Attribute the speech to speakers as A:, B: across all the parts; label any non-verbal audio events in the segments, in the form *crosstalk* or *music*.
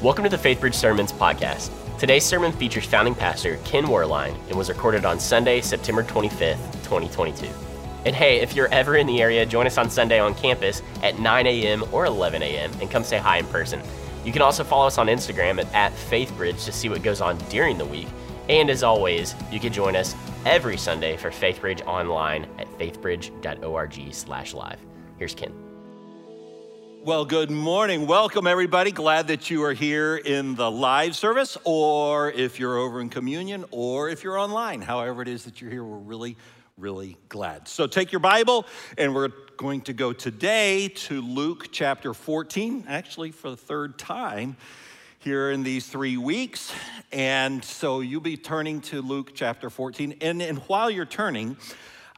A: Welcome to the FaithBridge Sermons podcast. Today's sermon features founding pastor Ken Werlein and was recorded on Sunday, September 25th, 2022. And hey, if you're ever in the area, join us on Sunday on campus at 9 a.m. or 11 a.m. and come say hi in person. You can also follow us on Instagram at, at FaithBridge to see what goes on during the week. And as always, you can join us every Sunday for FaithBridge online at faithbridge.org slash live. Here's Ken.
B: Well, good morning. Welcome, everybody. Glad that you are here in the live service, or if you're over in communion, or if you're online. However, it is that you're here, we're really, really glad. So take your Bible, and we're going to go today to Luke chapter 14, actually, for the third time here in these three weeks. And so you'll be turning to Luke chapter 14. And, and while you're turning,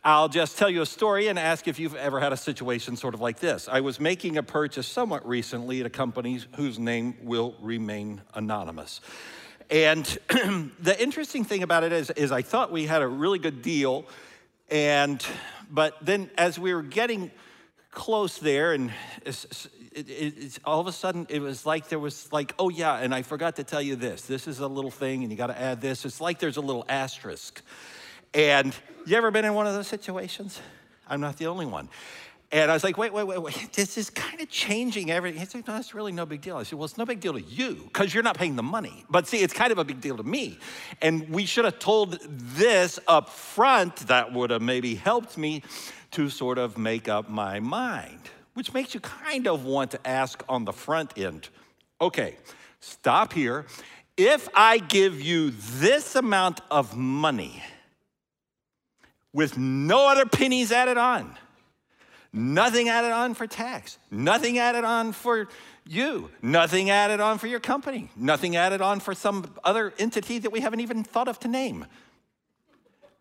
B: I'll just tell you a story and ask if you've ever had a situation sort of like this. I was making a purchase somewhat recently at a company whose name will remain anonymous. And *clears throat* the interesting thing about it is, is I thought we had a really good deal. And, but then as we were getting close there, and it's, it, it, all of a sudden it was like there was like, oh yeah, and I forgot to tell you this. This is a little thing, and you got to add this. It's like there's a little asterisk. And you ever been in one of those situations? I'm not the only one. And I was like, wait, wait, wait, wait. This is kind of changing everything. He's like, no, it's really no big deal. I said, well, it's no big deal to you because you're not paying the money. But see, it's kind of a big deal to me. And we should have told this up front. That would have maybe helped me to sort of make up my mind, which makes you kind of want to ask on the front end, okay, stop here. If I give you this amount of money, with no other pennies added on. Nothing added on for tax, nothing added on for you, nothing added on for your company, nothing added on for some other entity that we haven't even thought of to name.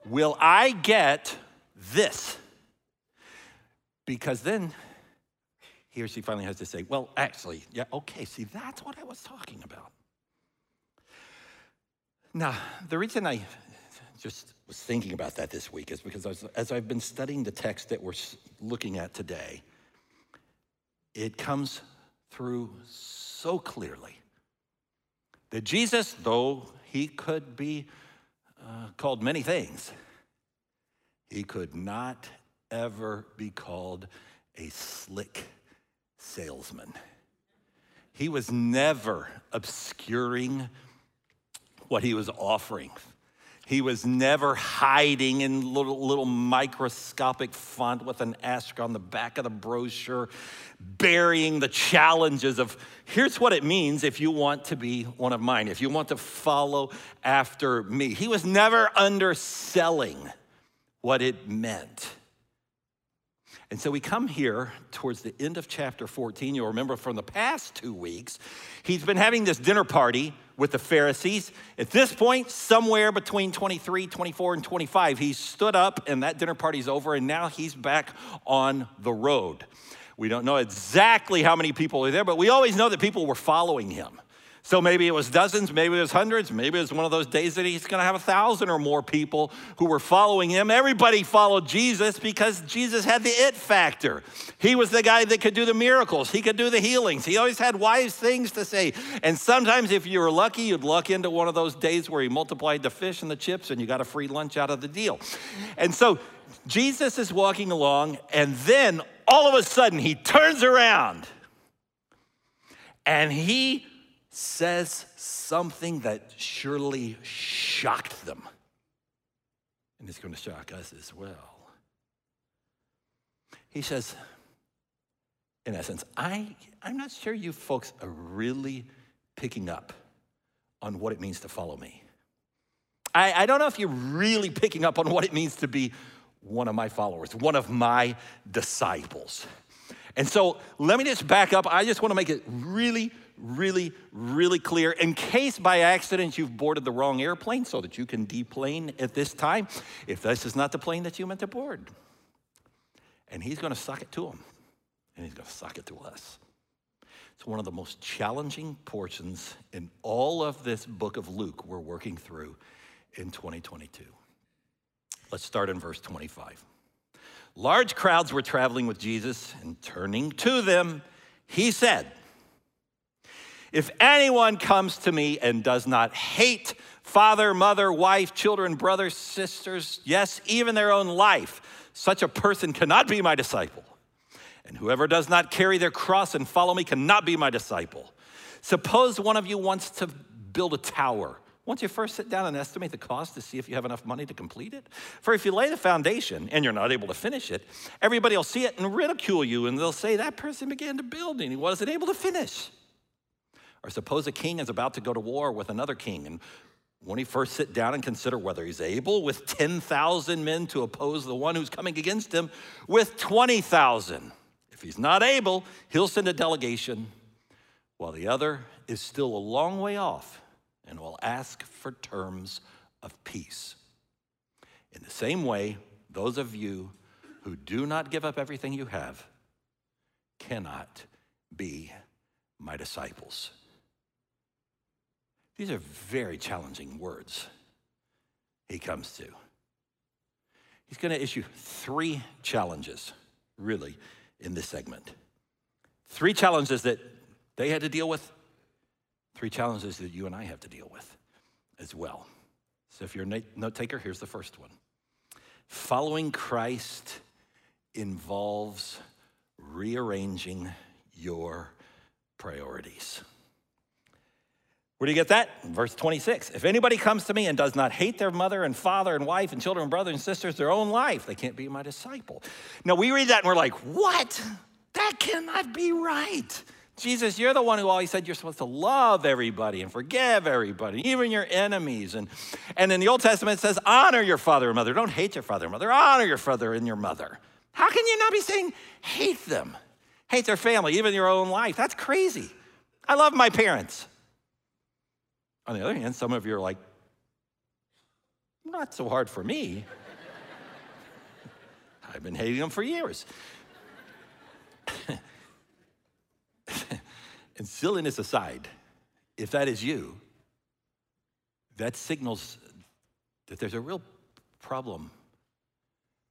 B: Will I get this? Because then he or she finally has to say, Well, actually, yeah, okay, see, that's what I was talking about. Now, the reason I just was thinking about that this week is because as, as I've been studying the text that we're looking at today, it comes through so clearly that Jesus, though he could be uh, called many things, he could not ever be called a slick salesman. He was never obscuring what he was offering he was never hiding in little, little microscopic font with an asterisk on the back of the brochure, burying the challenges of here's what it means if you want to be one of mine, if you want to follow after me. He was never underselling what it meant. And so we come here towards the end of chapter 14. You'll remember from the past two weeks, he's been having this dinner party with the Pharisees. At this point, somewhere between 23, 24, and 25, he stood up and that dinner party's over, and now he's back on the road. We don't know exactly how many people are there, but we always know that people were following him. So maybe it was dozens, maybe it was hundreds, maybe it was one of those days that he's going to have a thousand or more people who were following him. Everybody followed Jesus because Jesus had the it factor. He was the guy that could do the miracles, he could do the healings. He always had wise things to say. And sometimes, if you were lucky, you'd luck into one of those days where he multiplied the fish and the chips and you got a free lunch out of the deal. And so Jesus is walking along, and then all of a sudden he turns around and he says something that surely shocked them. And it's going to shock us as well. He says, in essence, I, I'm not sure you folks are really picking up on what it means to follow me. I, I don't know if you're really picking up on what it means to be one of my followers, one of my disciples. And so let me just back up. I just want to make it really, really, really clear in case by accident you've boarded the wrong airplane so that you can deplane at this time if this is not the plane that you meant to board. And he's going to suck it to them, and he's going to suck it to us. It's one of the most challenging portions in all of this book of Luke we're working through in 2022. Let's start in verse 25. Large crowds were traveling with Jesus, and turning to them, he said, If anyone comes to me and does not hate father, mother, wife, children, brothers, sisters, yes, even their own life, such a person cannot be my disciple. And whoever does not carry their cross and follow me cannot be my disciple. Suppose one of you wants to build a tower. Won't you first sit down and estimate the cost to see if you have enough money to complete it? For if you lay the foundation and you're not able to finish it, everybody will see it and ridicule you, and they'll say, That person began to build and he wasn't able to finish. Or suppose a king is about to go to war with another king, and won't he first sit down and consider whether he's able with 10,000 men to oppose the one who's coming against him with 20,000? If he's not able, he'll send a delegation while the other is still a long way off and will ask for terms of peace. In the same way, those of you who do not give up everything you have cannot be my disciples. These are very challenging words he comes to. He's going to issue three challenges, really, in this segment. Three challenges that they had to deal with, three challenges that you and I have to deal with as well. So if you're a note taker, here's the first one Following Christ involves rearranging your priorities. Where do you get that? Verse 26. If anybody comes to me and does not hate their mother and father and wife and children and brothers and sisters, their own life, they can't be my disciple. Now we read that and we're like, what? That cannot be right. Jesus, you're the one who always said you're supposed to love everybody and forgive everybody, even your enemies. And, and in the Old Testament, it says, honor your father and mother. Don't hate your father and mother. Honor your father and your mother. How can you not be saying hate them? Hate their family, even your own life. That's crazy. I love my parents. On the other hand, some of you are like, not so hard for me. *laughs* I've been hating them for years. *laughs* and silliness aside, if that is you, that signals that there's a real problem.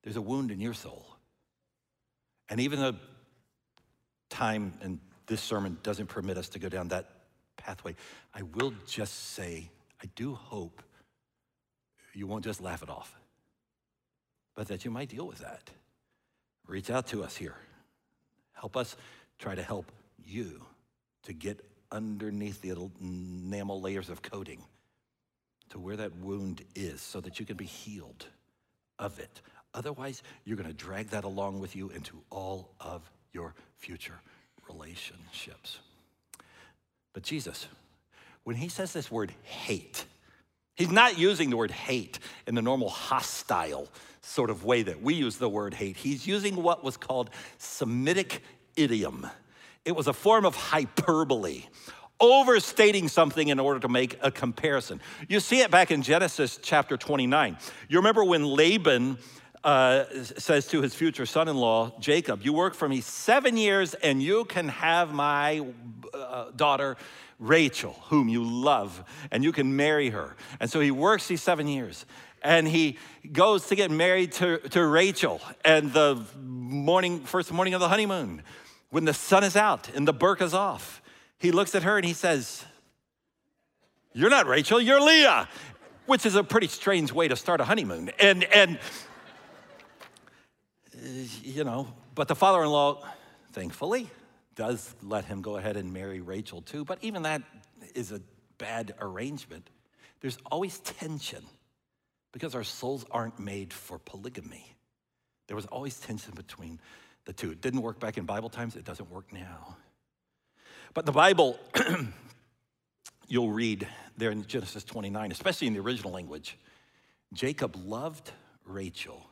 B: There's a wound in your soul. And even though time and this sermon doesn't permit us to go down that pathway. I will just say, I do hope you won't just laugh it off, but that you might deal with that. Reach out to us here. Help us try to help you to get underneath the enamel layers of coating to where that wound is so that you can be healed of it. Otherwise, you're going to drag that along with you into all of your future relationships. But Jesus, when he says this word hate, he's not using the word hate in the normal hostile sort of way that we use the word hate. He's using what was called Semitic idiom. It was a form of hyperbole, overstating something in order to make a comparison. You see it back in Genesis chapter 29. You remember when Laban uh, says to his future son in law, Jacob, You work for me seven years and you can have my uh, daughter, Rachel, whom you love, and you can marry her. And so he works these seven years and he goes to get married to, to Rachel. And the morning, first morning of the honeymoon, when the sun is out and the burqa's off, he looks at her and he says, You're not Rachel, you're Leah, which is a pretty strange way to start a honeymoon. And, and you know, but the father in law, thankfully, does let him go ahead and marry Rachel too. But even that is a bad arrangement. There's always tension because our souls aren't made for polygamy. There was always tension between the two. It didn't work back in Bible times, it doesn't work now. But the Bible, *clears throat* you'll read there in Genesis 29, especially in the original language, Jacob loved Rachel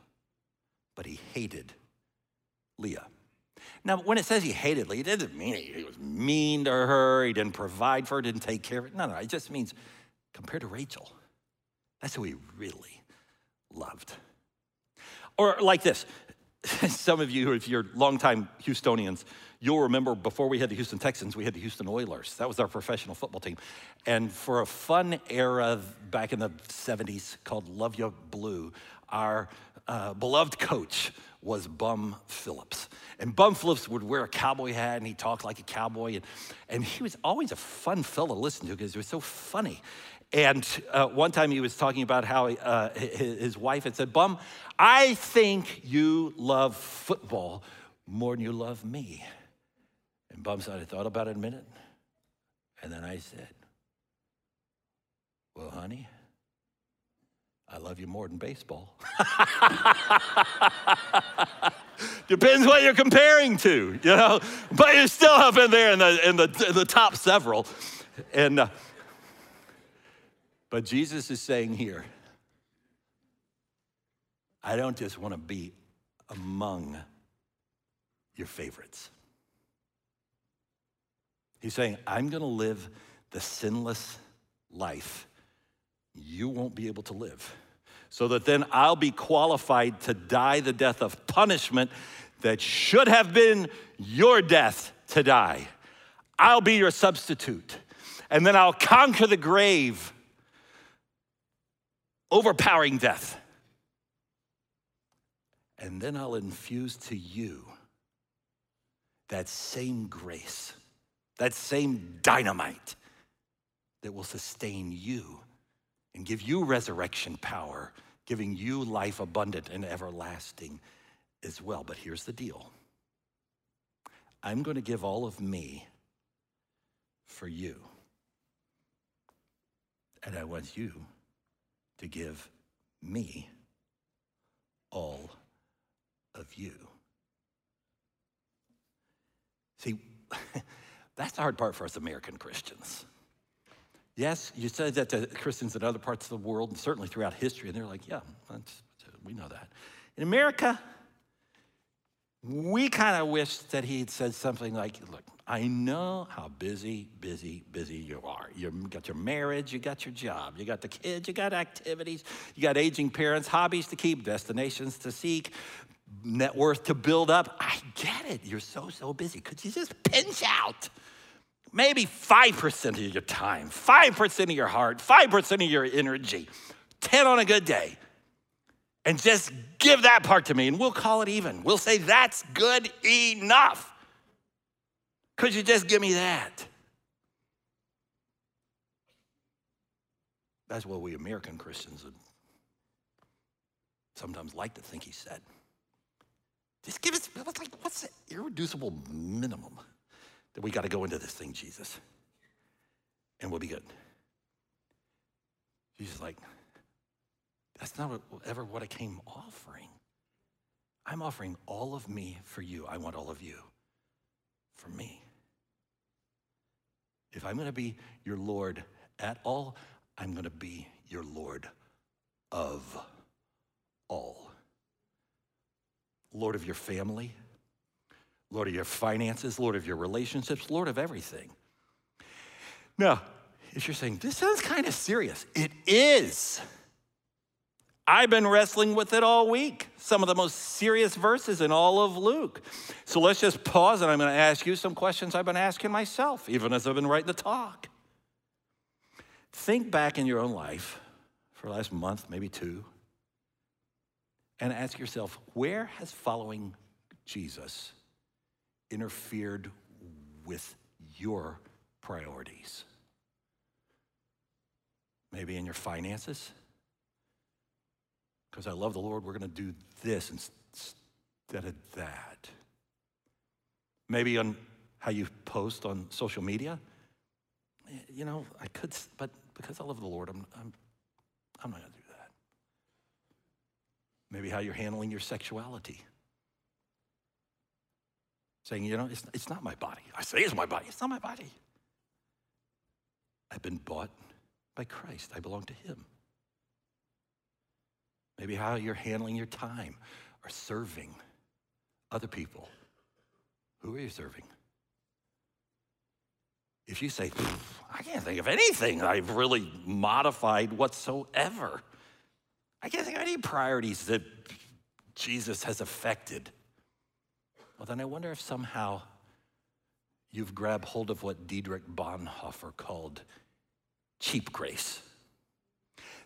B: but he hated Leah. Now, when it says he hated Leah, it doesn't mean he was mean to her, he didn't provide for her, didn't take care of her. No, no, it just means compared to Rachel, that's who he really loved. Or like this *laughs* some of you, if you're longtime Houstonians, you'll remember before we had the Houston Texans, we had the Houston Oilers. That was our professional football team. And for a fun era back in the 70s called Luv Ya Blue, our uh, beloved coach was Bum Phillips. And Bum Phillips would wear a cowboy hat and he talked like a cowboy. And, and he was always a fun fellow to listen to because he was so funny. And uh, one time he was talking about how uh, his wife had said, Bum, I think you love football more than you love me. And Bum said, I thought about it a minute. And then I said, Well, honey, I love you more than baseball. *laughs* Depends what you're comparing to, you know. But you're still up in there in the in the, in the top several, and uh, but Jesus is saying here, I don't just want to be among your favorites. He's saying, I'm going to live the sinless life you won't be able to live, so that then I'll be qualified to die the death of punishment that should have been your death to die. I'll be your substitute, and then I'll conquer the grave overpowering death. And then I'll infuse to you that same grace, that same dynamite that will sustain you and give you resurrection power, giving you life abundant and everlasting as well. But here's the deal I'm going to give all of me for you. And I want you to give me all of you. See, *laughs* that's the hard part for us American Christians. Yes, you said that to Christians in other parts of the world and certainly throughout history, and they're like, yeah, we know that. In America, we kind of wish that he'd said something like, look, I know how busy, busy, busy you are. You got your marriage, you got your job, you got the kids, you got activities, you got aging parents, hobbies to keep, destinations to seek, net worth to build up. I get it. You're so, so busy. Could you just pinch out maybe 5% of your time, 5% of your heart, 5% of your energy, 10 on a good day? And just give that part to me and we'll call it even. We'll say that's good enough. Could you just give me that? That's what we American Christians sometimes like to think he said. Just give us, like, what's the irreducible minimum that we got to go into this thing, Jesus? And we'll be good. Jesus like, that's not ever what I came offering. I'm offering all of me for you. I want all of you for me. If I'm going to be your Lord at all, I'm going to be your Lord of all. Lord of your family, Lord of your finances, Lord of your relationships, Lord of everything. Now, if you're saying, this sounds kind of serious, it is. I've been wrestling with it all week. Some of the most serious verses in all of Luke. So let's just pause and I'm going to ask you some questions I've been asking myself, even as I've been writing the talk. Think back in your own life for the last month, maybe two, and ask yourself where has following Jesus interfered with your priorities? Maybe in your finances? because I love the Lord, we're going to do this instead of that. Maybe on how you post on social media. You know, I could, but because I love the Lord, I'm, I'm, I'm not going to do that. Maybe how you're handling your sexuality. Saying, you know, it's, it's not my body. I say it's my body, it's not my body. I've been bought by Christ, I belong to Him. Maybe how you're handling your time or serving other people. Who are you serving? If you say, I can't think of anything I've really modified whatsoever, I can't think of any priorities that Jesus has affected. Well, then I wonder if somehow you've grabbed hold of what Dietrich Bonhoeffer called cheap grace.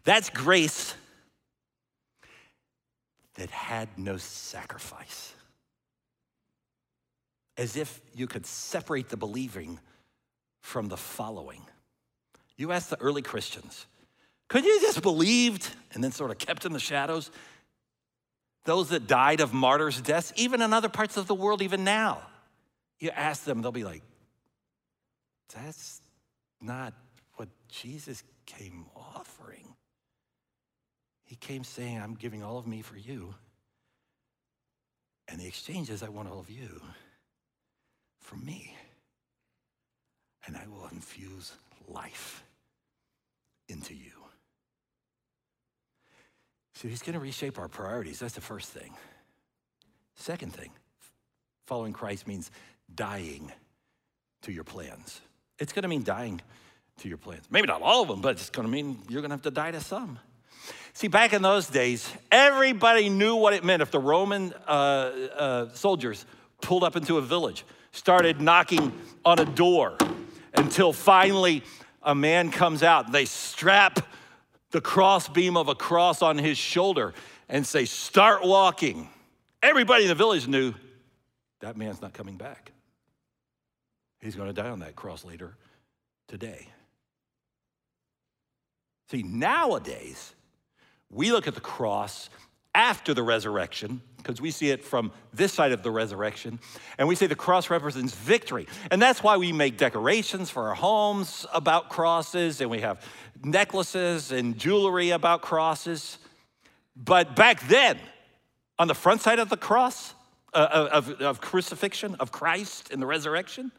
B: That's grace that had no sacrifice. As if you could separate the believing from the following. You ask the early Christians, could you just believed and then sort of kept in the shadows? Those that died of martyrs' deaths, even in other parts of the world, even now. You ask them, they'll be like, that's not what Jesus came offering. He came saying, I'm giving all of me for you. And the exchange is, I want all of you for me. And I will infuse life into you. So he's going to reshape our priorities. That's the first thing. Second thing, following Christ means dying to your plans. It's going to mean dying to your plans. Maybe not all of them, but it's going to mean you're going to have to die to some. See, back in those days, everybody knew what it meant if the Roman uh, uh, soldiers pulled up into a village, started knocking on a door until finally a man comes out. They strap the crossbeam of a cross on his shoulder and say, Start walking. Everybody in the village knew that man's not coming back. He's going to die on that cross later today. See, nowadays, we look at the cross after the resurrection, because we see it from this side of the resurrection, and we say the cross represents victory. And that's why we make decorations for our homes about crosses, and we have necklaces and jewelry about crosses. But back then, on the front side of the cross, uh, of, of crucifixion, of Christ and the resurrection,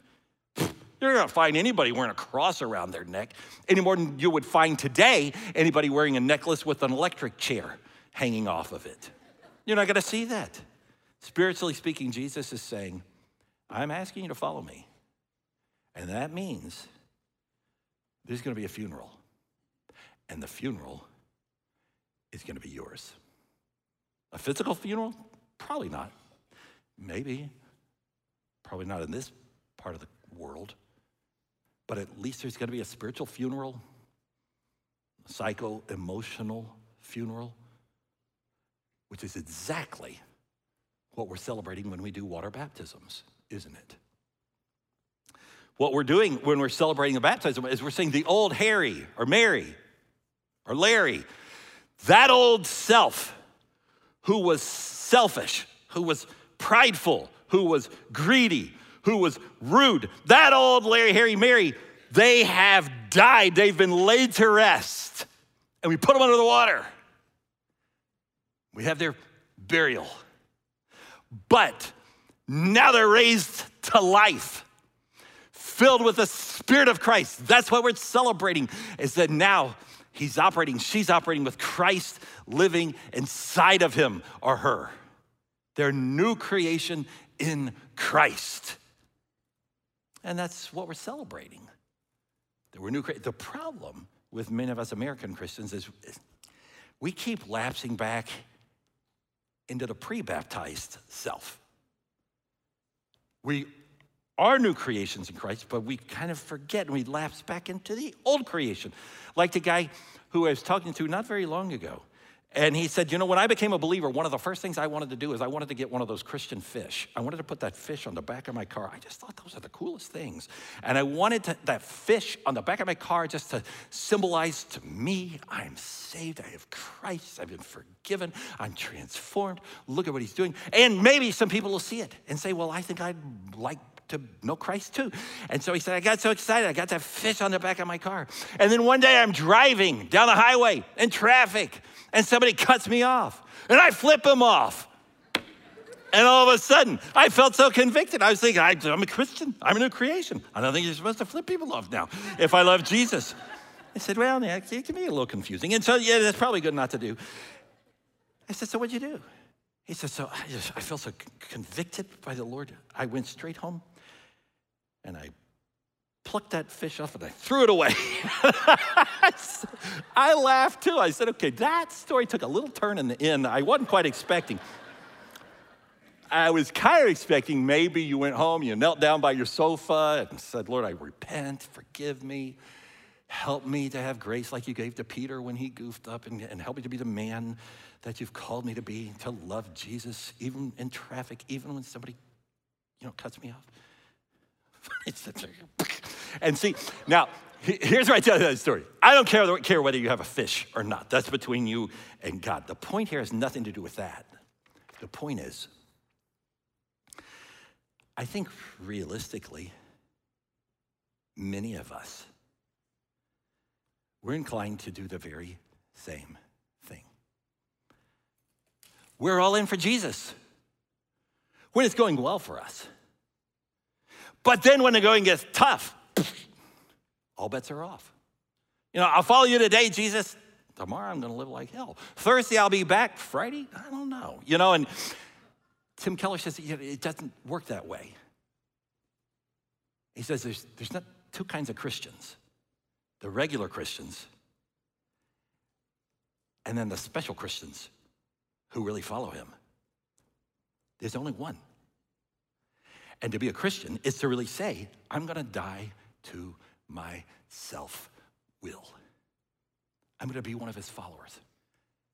B: you're not find anybody wearing a cross around their neck any more than you would find today anybody wearing a necklace with an electric chair hanging off of it. You're not going to see that. Spiritually speaking, Jesus is saying, I'm asking you to follow me. And that means there's going to be a funeral. And the funeral is going to be yours. A physical funeral? Probably not. Maybe. Probably not in this part of the world but at least there's going to be a spiritual funeral, psycho emotional funeral, which is exactly what we're celebrating when we do water baptisms, isn't it? What we're doing when we're celebrating a baptism is we're saying the old Harry or Mary or Larry, that old self who was selfish, who was prideful, who was greedy, who was rude. That old Larry, Harry, Mary, they have died. They've been laid to rest. And we put them under the water. We have their burial. But now they're raised to life, filled with the Spirit of Christ. That's what we're celebrating, is that now he's operating, she's operating with Christ living inside of him or her. Their new creation in Christ. And that's what we're celebrating. That we're new. The problem with many of us American Christians is we keep lapsing back into the pre baptized self. We are new creations in Christ, but we kind of forget and we lapse back into the old creation. Like the guy who I was talking to not very long ago. And he said, You know, when I became a believer, one of the first things I wanted to do is I wanted to get one of those Christian fish. I wanted to put that fish on the back of my car. I just thought those are the coolest things. And I wanted to, that fish on the back of my car just to symbolize to me, I'm saved, I have Christ, I've been forgiven, I'm transformed. Look at what he's doing. And maybe some people will see it and say, Well, I think I'd like to know Christ too. And so he said, I got so excited. I got that fish on the back of my car. And then one day I'm driving down the highway in traffic and somebody cuts me off and I flip him off. And all of a sudden, I felt so convicted. I was thinking, I'm a Christian. I'm a new creation. I don't think you're supposed to flip people off now if I love Jesus. I said, Well, it can be a little confusing. And so, yeah, that's probably good not to do. I said, So what'd you do? He said, So I, just, I felt so convicted by the Lord. I went straight home and I plucked that fish off and I threw it away. *laughs* I laughed too. I said, okay, that story took a little turn in the end I wasn't quite expecting. I was kind of expecting maybe you went home, you knelt down by your sofa and said, Lord, I repent, forgive me, Help me to have grace like you gave to Peter when he goofed up, and, and help me to be the man that you've called me to be, to love Jesus, even in traffic, even when somebody, you know, cuts me off. *laughs* *laughs* and see, now, here's where I tell you that story. I don't care, care whether you have a fish or not. That's between you and God. The point here has nothing to do with that. The point is, I think realistically, many of us we're inclined to do the very same thing. We're all in for Jesus when it's going well for us. But then when the going gets tough, all bets are off. You know, I'll follow you today, Jesus. Tomorrow I'm going to live like hell. Thursday I'll be back. Friday, I don't know. You know, and Tim Keller says it doesn't work that way. He says there's, there's not two kinds of Christians the regular Christians, and then the special Christians who really follow him. There's only one. And to be a Christian is to really say, I'm going to die to my self will. I'm going to be one of his followers.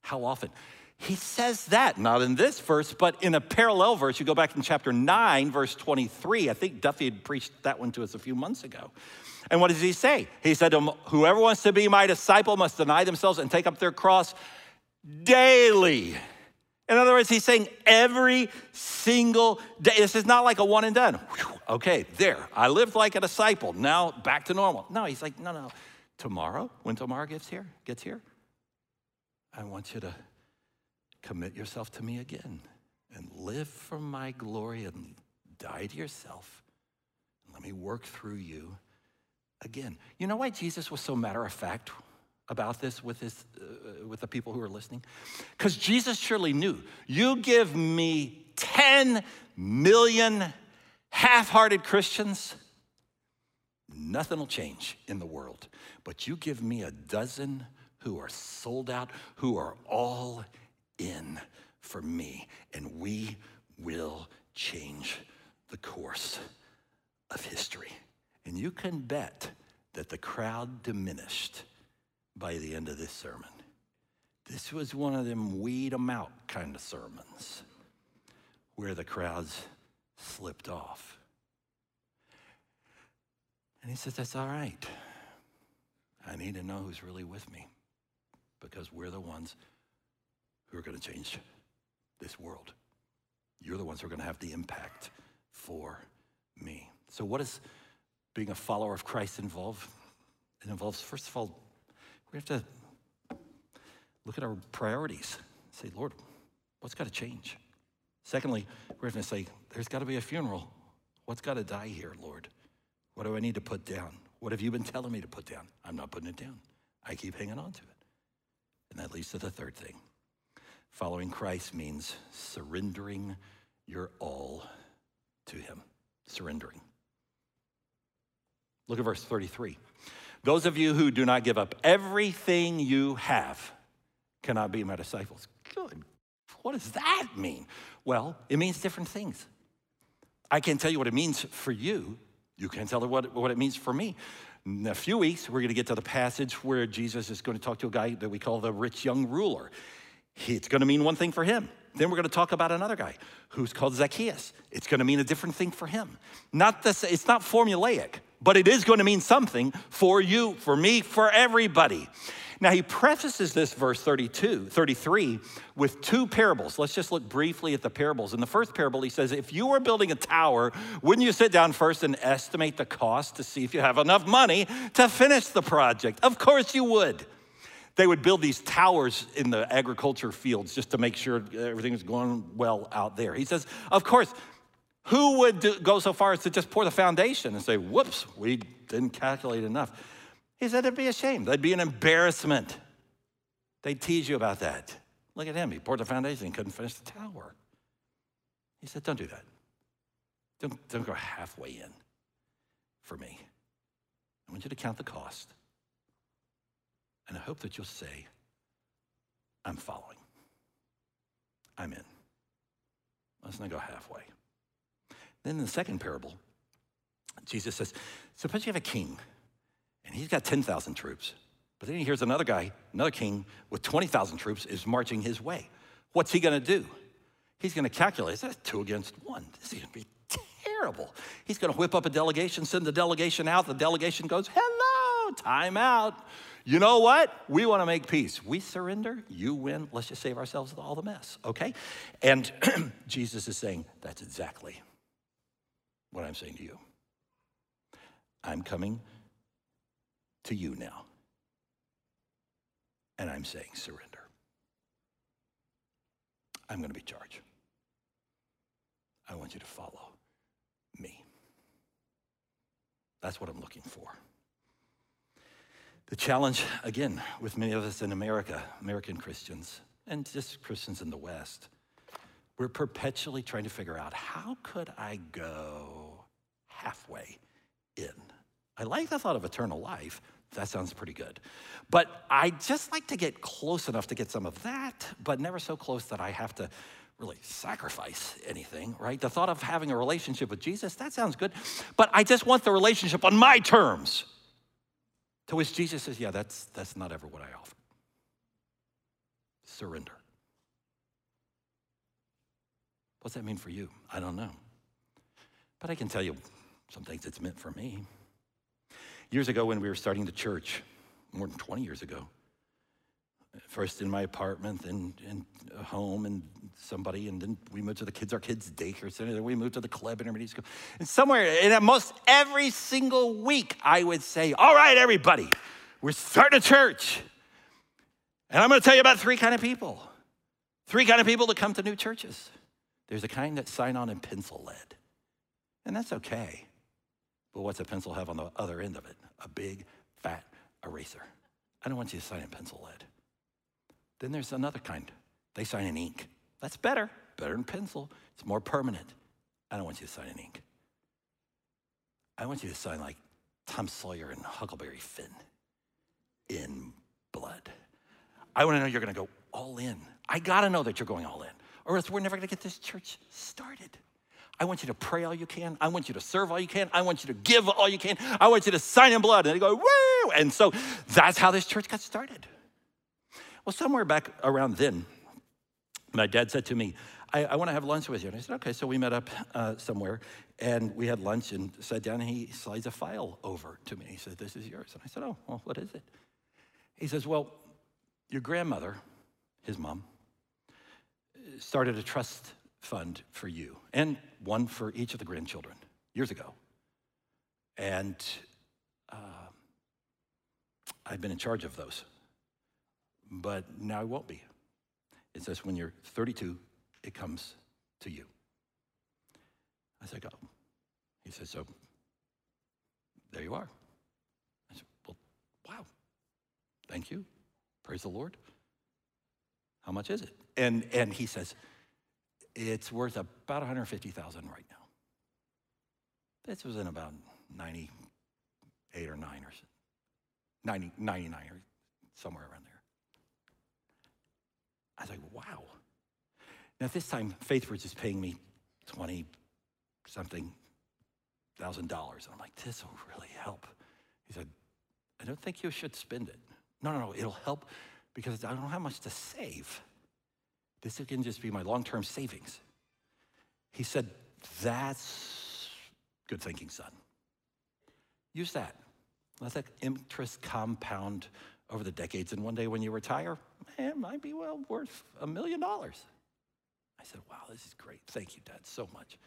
B: How often? He says that, not in this verse, but in a parallel verse. You go back in chapter 9, verse 23. I think Duffy had preached that one to us a few months ago. And what does he say? He said, Whoever wants to be my disciple must deny themselves and take up their cross daily. In other words, he's saying every single day. This is not like a one and done. Okay, there. I lived like a disciple. Now back to normal. No, he's like, no, no. Tomorrow, when tomorrow gets here, gets here, I want you to commit yourself to me again and live for my glory and die to yourself. Let me work through you again. You know why Jesus was so matter of fact about this with, his, uh, with the people who are listening? Because Jesus surely knew you give me 10 million half hearted Christians, nothing will change in the world. But you give me a dozen who are sold out, who are all in for me, and we will change the course of history. And you can bet that the crowd diminished by the end of this sermon. This was one of them weed them out kind of sermons where the crowds slipped off. And he says, That's all right. I need to know who's really with me because we're the ones who are going to change this world. You're the ones who are going to have the impact for me. So, what does being a follower of Christ involve? It involves, first of all, we have to look at our priorities. Say, Lord, what's got to change? Secondly, we're going to say, there's got to be a funeral. What's got to die here, Lord? What do I need to put down? What have you been telling me to put down? I'm not putting it down. I keep hanging on to it. And that leads to the third thing. Following Christ means surrendering your all to Him. Surrendering. Look at verse 33. Those of you who do not give up everything you have cannot be my disciples. Good. What does that mean? Well, it means different things. I can't tell you what it means for you. You can't tell what, what it means for me. In a few weeks, we're going to get to the passage where Jesus is going to talk to a guy that we call the rich young ruler. It's going to mean one thing for him. Then we're going to talk about another guy who's called Zacchaeus. It's going to mean a different thing for him. Not this, it's not formulaic but it is going to mean something for you, for me, for everybody. Now, he prefaces this verse 32, 33 with two parables. Let's just look briefly at the parables. In the first parable, he says, If you were building a tower, wouldn't you sit down first and estimate the cost to see if you have enough money to finish the project? Of course you would. They would build these towers in the agriculture fields just to make sure everything was going well out there. He says, Of course, who would do, go so far as to just pour the foundation and say, whoops, we didn't calculate enough? He said it'd be a shame. That'd be an embarrassment. They'd tease you about that. Look at him. He poured the foundation couldn't finish the tower. He said, don't do that. Don't, don't go halfway in for me. I want you to count the cost. And I hope that you'll say, I'm following. I'm in. Let's not go halfway. Then in the second parable, Jesus says, Suppose you have a king and he's got 10,000 troops. But then he hears another guy, another king with 20,000 troops is marching his way. What's he gonna do? He's gonna calculate, that's two against one. This is gonna be terrible. He's gonna whip up a delegation, send the delegation out. The delegation goes, hello, time out. You know what? We wanna make peace. We surrender, you win. Let's just save ourselves all the mess, okay? And *clears throat* Jesus is saying, that's exactly what I'm saying to you. I'm coming to you now. And I'm saying surrender. I'm going to be charged. I want you to follow me. That's what I'm looking for. The challenge, again, with many of us in America, American Christians, and just Christians in the West, we're perpetually trying to figure out how could I go halfway in? I like the thought of eternal life. That sounds pretty good. But I just like to get close enough to get some of that, but never so close that I have to really sacrifice anything, right? The thought of having a relationship with Jesus, that sounds good. But I just want the relationship on my terms. To which Jesus says, Yeah, that's, that's not ever what I offer. Surrender. What's that mean for you? I don't know. But I can tell you some things it's meant for me. Years ago, when we were starting the church, more than 20 years ago, first in my apartment, then in a home, and somebody, and then we moved to the kids, our kids' daycare center, then we moved to the club and everybody's go. And somewhere, and almost every single week, I would say, All right, everybody, we're starting a church. And I'm going to tell you about three kind of people. Three kind of people that come to new churches. There's a kind that sign on in pencil lead. And that's okay. But what's a pencil have on the other end of it? A big, fat eraser. I don't want you to sign in pencil lead. Then there's another kind. They sign in ink. That's better, better than pencil. It's more permanent. I don't want you to sign in ink. I want you to sign like Tom Sawyer and Huckleberry Finn in blood. I want to know you're going to go all in. I got to know that you're going all in, or else we're never going to get this church started. I want you to pray all you can. I want you to serve all you can. I want you to give all you can. I want you to sign in blood. And they go, woo! And so that's how this church got started. Well, somewhere back around then, my dad said to me, I, I want to have lunch with you. And I said, okay. So we met up uh, somewhere and we had lunch and sat down and he slides a file over to me. He said, this is yours. And I said, oh, well, what is it? He says, well, your grandmother, his mom, started a trust fund for you and one for each of the grandchildren years ago. And uh, I've been in charge of those. But now I won't be. It says when you're 32, it comes to you. I said, go. He said, so there you are. I said, well, wow. Thank you. Praise the Lord. How much is it? And, and he says, it's worth about 150,000 right now. This was in about 98 or 9 or 90, 99 or somewhere around there. I was like, wow. Now, this time, FaithWords is paying me 20 something thousand dollars. And I'm like, this will really help. He said, I don't think you should spend it. No, no, no, it'll help because I don't have much to save. This can just be my long term savings. He said, That's good thinking, son. Use that. Let that interest compound over the decades. And one day when you retire, man, it might be well worth a million dollars. I said, Wow, this is great. Thank you, Dad, so much.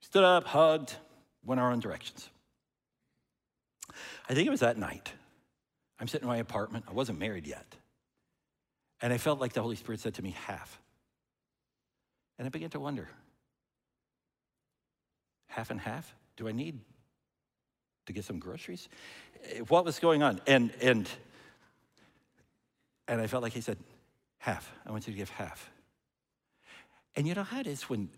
B: We stood up, hugged, went our own directions. I think it was that night. I'm sitting in my apartment. I wasn't married yet. And I felt like the Holy Spirit said to me, half. And I began to wonder half and half? Do I need to get some groceries? Eh, what was going on? And, and, and I felt like he said, half. I want you to give half. And you know how it is when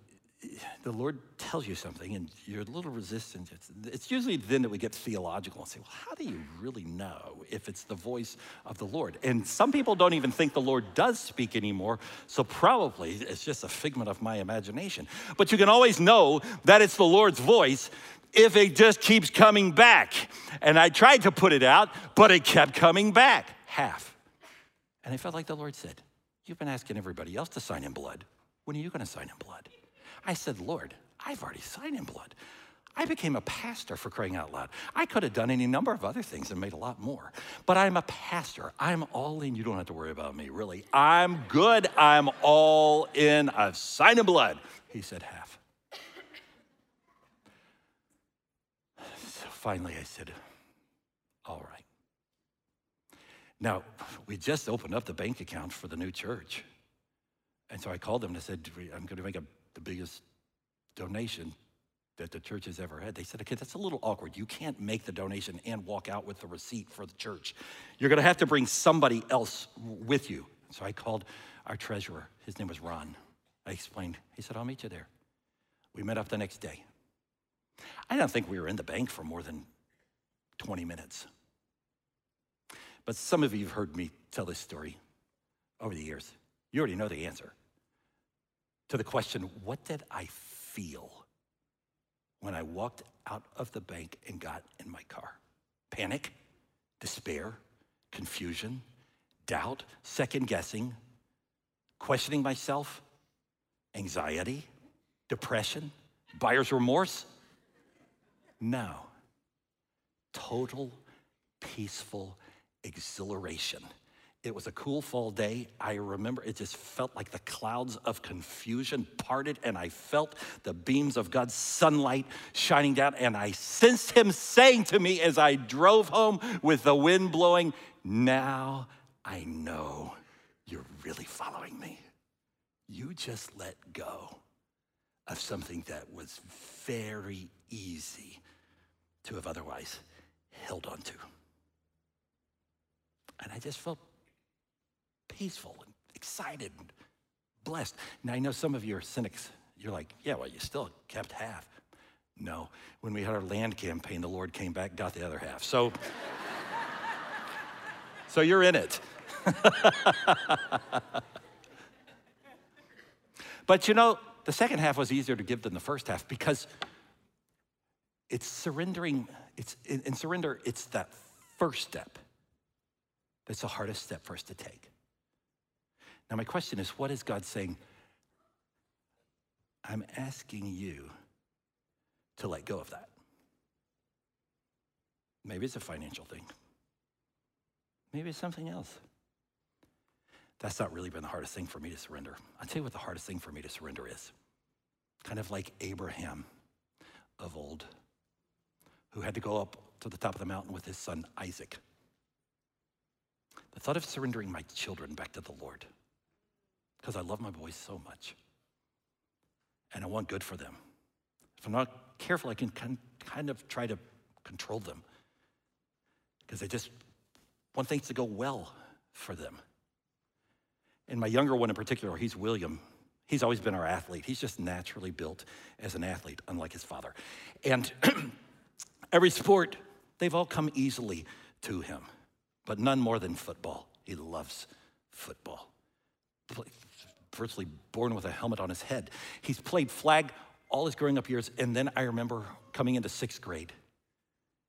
B: the Lord tells you something and you're a little resistant, it's, it's, usually then that we get theological and say, well, how do you really know if it's the voice of the Lord? And some people don't even think the Lord does speak anymore, so probably it's just a figment of my imagination. But you can always know that it's the Lord's voice if it just keeps coming back? And I tried to put it out, but it kept coming back. Half. And I felt like the Lord said, You've been asking everybody else to sign in blood. When are you going to sign in blood? I said, Lord, I've already signed in blood. I became a pastor for crying out loud. I could have done any number of other things and made a lot more, but I'm a pastor. I'm all in. You don't have to worry about me, really. I'm good. I'm all in. I've signed in blood. He said, half. So finally, I said, all right. Now, we just opened up the bank account for the new church. And so I called them and I said, I'm going to make a, the biggest donation that the church has ever had. They said, okay, that's a little awkward. You can't make the donation and walk out with the receipt for the church. You're going to have to bring somebody else with you. So I called our treasurer. His name was Ron. I explained. He said, I'll meet you there. We met up the next day. I don't think we were in the bank for more than 20 minutes. But some of you have heard me tell this story over the years. You already know the answer to the question what did I feel when I walked out of the bank and got in my car? Panic, despair, confusion, doubt, second guessing, questioning myself, anxiety, depression, buyer's remorse? No. Total peaceful exhilaration. It was a cool fall day. I remember it just felt like the clouds of confusion parted, and I felt the beams of God's sunlight shining down. And I sensed Him saying to me as I drove home with the wind blowing, Now I know you're really following me. You just let go of something that was very easy to have otherwise held on to. And I just felt peaceful and excited and blessed. Now, I know some of you are cynics. You're like, yeah, well, you still kept half. No, when we had our land campaign, the Lord came back, got the other half. So, *laughs* so you're in it. *laughs* but you know, the second half was easier to give than the first half because it's surrendering, it's in, in surrender, it's that first step that's the hardest step for us to take. Now, my question is what is God saying? I'm asking you to let go of that. Maybe it's a financial thing, maybe it's something else. That's not really been the hardest thing for me to surrender. I'll tell you what the hardest thing for me to surrender is. Kind of like Abraham of old, who had to go up to the top of the mountain with his son Isaac. The thought of surrendering my children back to the Lord, because I love my boys so much and I want good for them. If I'm not careful, I can kind of try to control them because I just want things to go well for them. And my younger one in particular, he's William. He's always been our athlete. He's just naturally built as an athlete, unlike his father. And *clears throat* every sport, they've all come easily to him but none more than football. He loves football. Virtually born with a helmet on his head. He's played flag all his growing up years, and then I remember coming into sixth grade.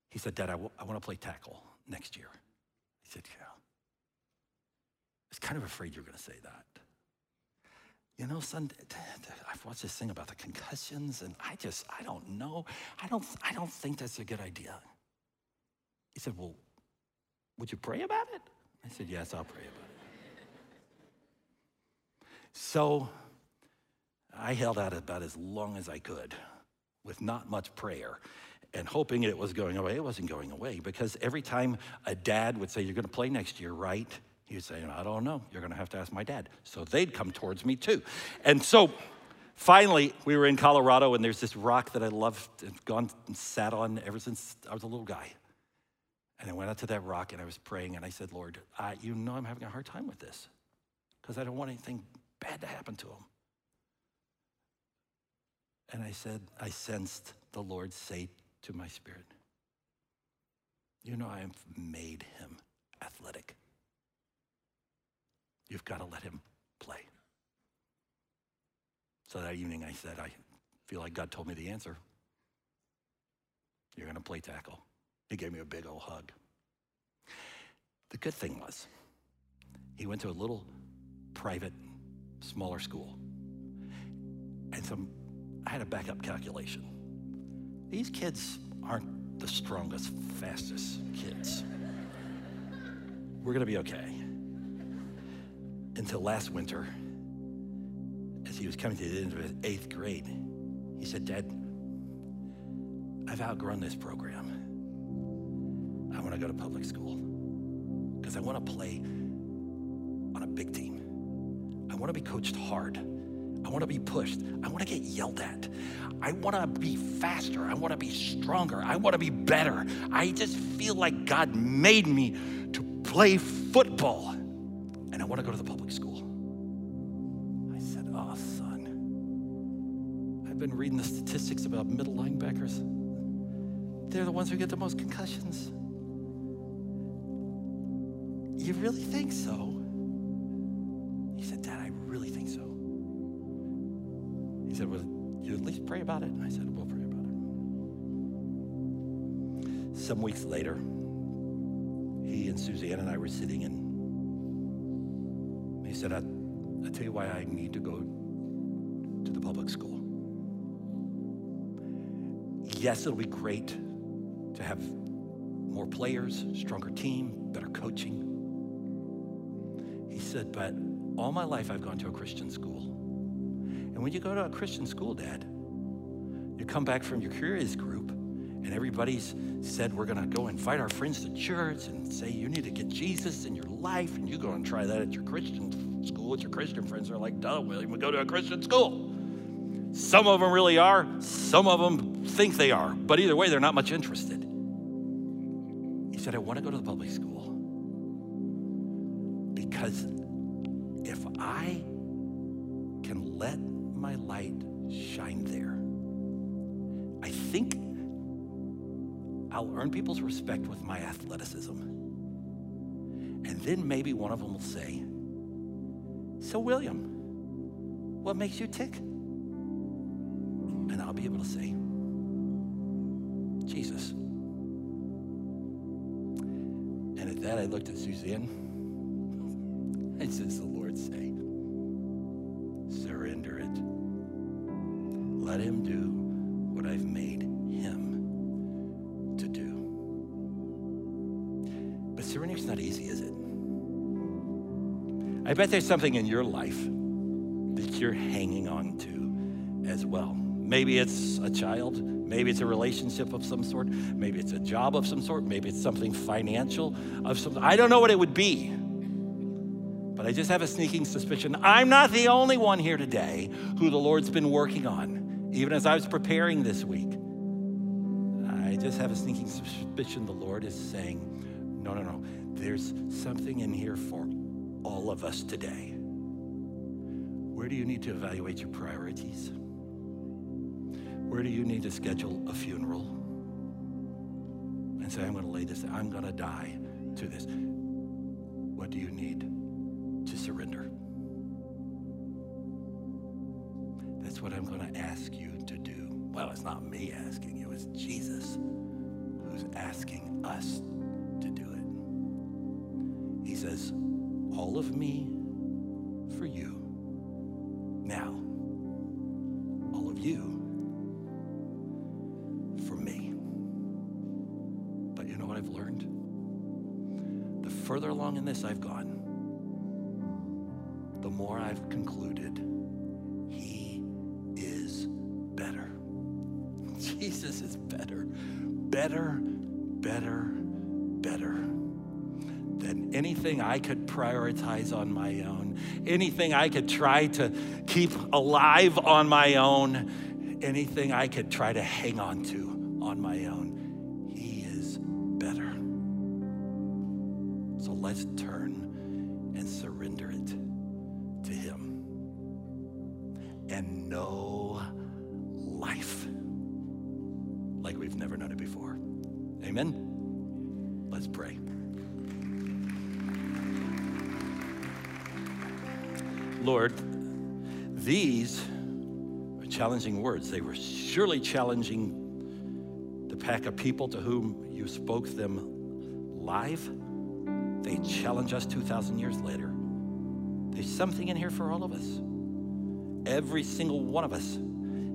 B: He said, Dad, I, w- I want to play tackle next year. He said, Yeah. I was kind of afraid you were going to say that. You know, son, I've watched this thing about the concussions, and I just, I don't know. I don't, I don't think that's a good idea. He said, Well, would you pray about it? I said, Yes, I'll pray about it. So I held out about as long as I could with not much prayer and hoping it was going away. It wasn't going away because every time a dad would say, You're going to play next year, right? He would say, I don't know. You're going to have to ask my dad. So they'd come towards me too. And so finally, we were in Colorado and there's this rock that I loved and gone and sat on ever since I was a little guy. And I went out to that rock and I was praying and I said, Lord, I, you know I'm having a hard time with this because I don't want anything bad to happen to him. And I said, I sensed the Lord say to my spirit, You know, I have made him athletic. You've got to let him play. So that evening I said, I feel like God told me the answer. You're going to play tackle. He gave me a big old hug. The good thing was, he went to a little private, smaller school. And so I had a backup calculation. These kids aren't the strongest, fastest kids. We're to be okay. Until last winter, as he was coming to the end of his eighth grade, he said, Dad, I've outgrown this program. I want to go to public school because I want to play on a big team. I want to be coached hard. I want to be pushed. I want to get yelled at. I want to be faster. I want to be stronger. I want to be better. I just feel like God made me to play football. And I want to go to the public school. I said, Oh, son, I've been reading the statistics about middle linebackers. They're the ones who get the most concussions. You really think so? Some weeks later, he and Suzanne and I were sitting, and he said, I, tell you why I need to go to the public school. Yes, it'll be great to have more players, stronger team, better coaching. He said, but all my life I've gone to a Christian school. And when you go to a Christian school, Dad, you come back from your curious group and everybody's said we're going to go invite our friends to church and say you need to get Jesus in your life and you go and try that at your Christian school with your Christian friends. They're like, duh, William, we go to a Christian school. Some of them really are, some of them think they are, but either way, they're not much interested. He said, I want to go to the public school because if I can let my light shine there, I think I'll earn people's respect with my athleticism. And then maybe one of them will say, So, William, what makes you tick? And I'll be able to say, Jesus. And at that, I looked at Suzanne. *laughs* And says, The Lord say, Surrender it. Let him do what I've made I bet there's something in your life that you're hanging on to as well. Maybe it's a child, maybe it's a relationship of some sort, maybe it's a job of some sort, maybe it's something financial of some I don't know what it would be. But I just have a sneaking suspicion I'm not the only one here today who the Lord's been working on, even as I was preparing this week. I just have a sneaking suspicion the Lord is saying, no, no, no. There's something in here for all of us today. Where do you need to evaluate your priorities? Where do you need to schedule a funeral? And say, I'm going to lay this, I'm going to die to this. What do you need to surrender? That's what I'm going to ask you to do. Well, it's not me asking you, it's Jesus who's asking us to do it. He says, All of me for you. Now, all of you for me. But you know what I've learned? The further along in this I've gone, the more I've concluded He is better. *laughs* Jesus is better, better, better, better anything I could prioritize on my own, anything I could try to keep alive on my own, anything I could try to hang on to on my own. He is better. So let's turn and surrender it to Him and know life like we've never known it before. Amen? Let's pray. Lord, these are challenging words. They were surely challenging the pack of people to whom you spoke them live. They challenge us 2,000 years later. There's something in here for all of us. Every single one of us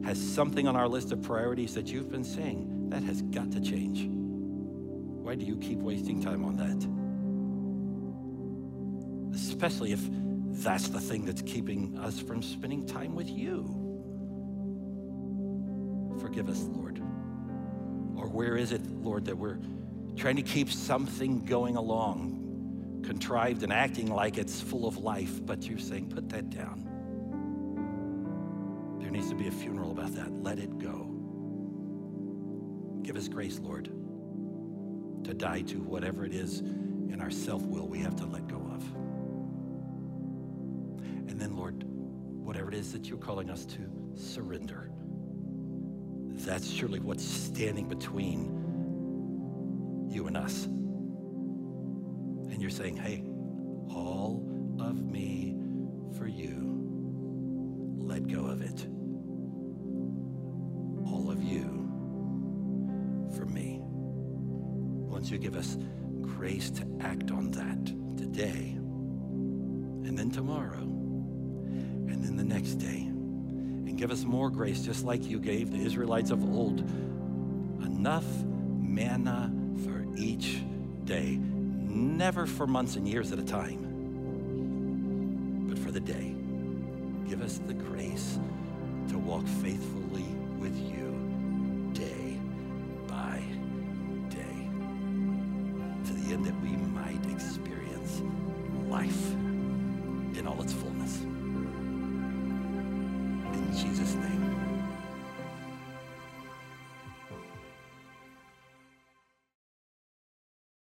B: has something on our list of priorities that you've been saying that has got to change. Why do you keep wasting time on that? Especially if that's the thing that's keeping us from spending time with you. Forgive us, Lord. Or where is it, Lord, that we're trying to keep something going along, contrived and acting like it's full of life, but you're saying, put that down. There needs to be a funeral about that. Let it go. Give us grace, Lord, to die to whatever it is in our self will we have to let go of. Whatever it is that you're calling us to surrender, that's surely what's standing between you and us. And you're saying, hey, all of me for you, let go of it. All of you for me. Once you give us grace to act on that today, and then tomorrow, next day, and give us more grace, just like you gave the Israelites of old, enough manna for each day, never for months and years at a time, but for the day. Give us the grace to walk faithfully